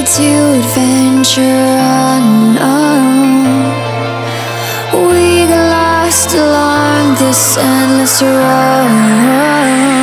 to adventure unknown. We got lost along this endless road.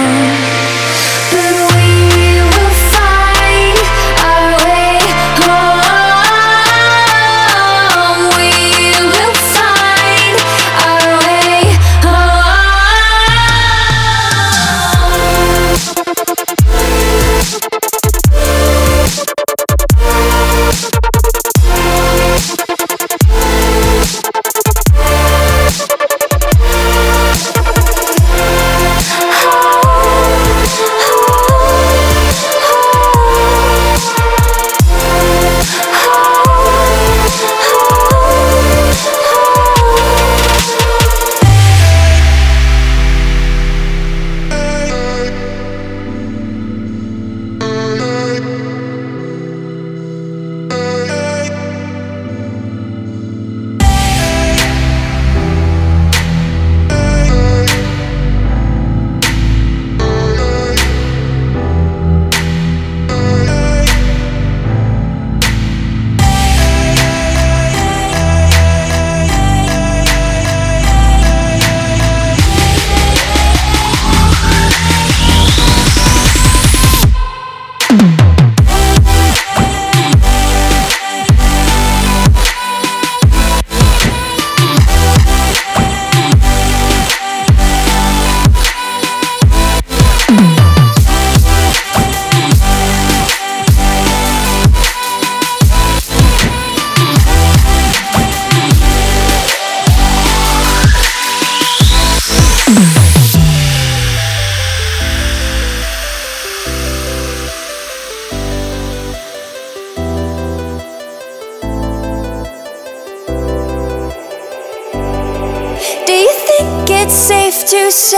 To say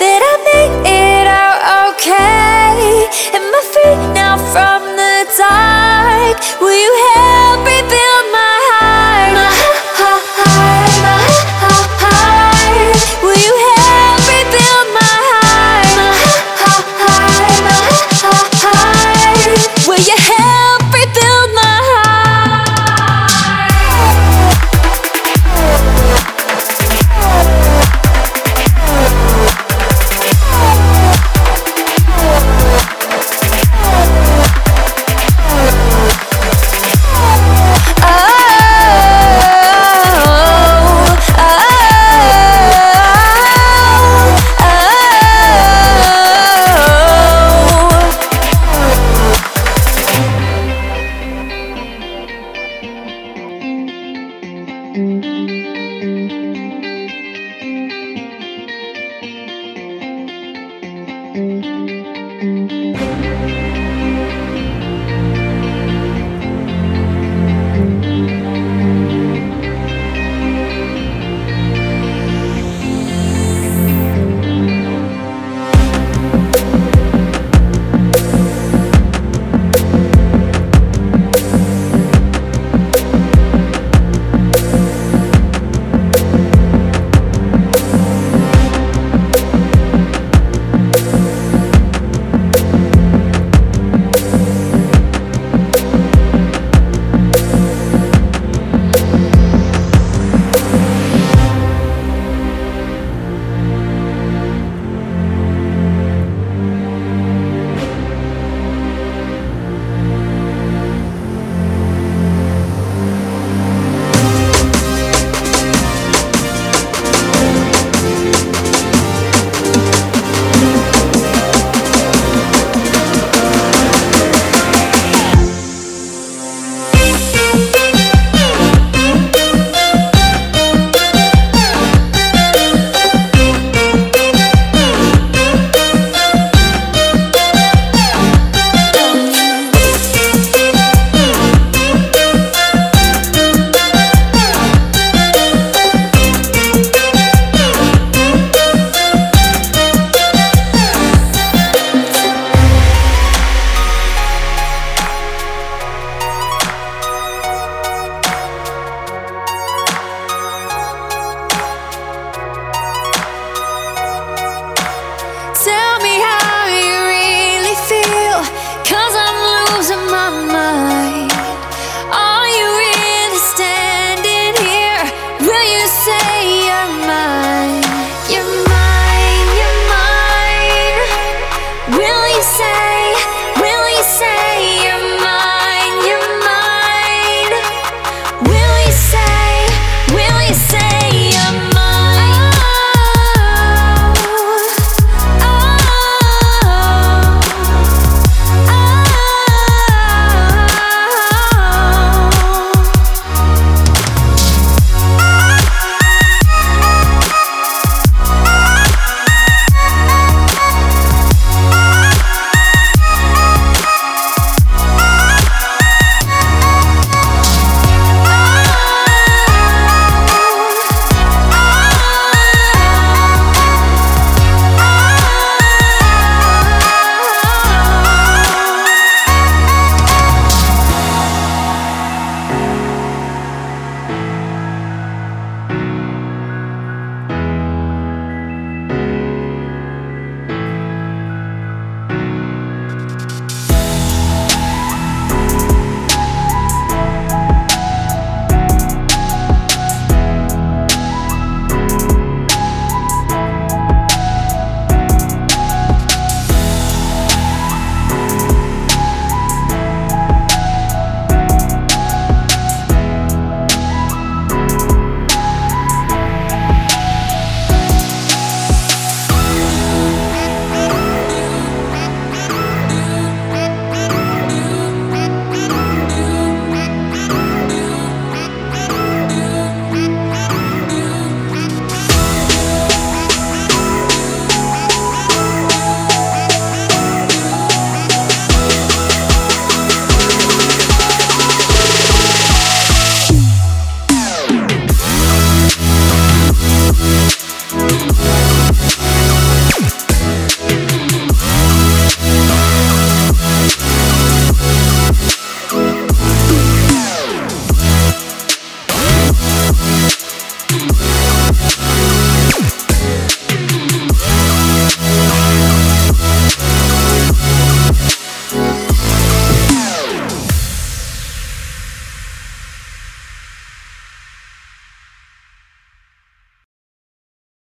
that I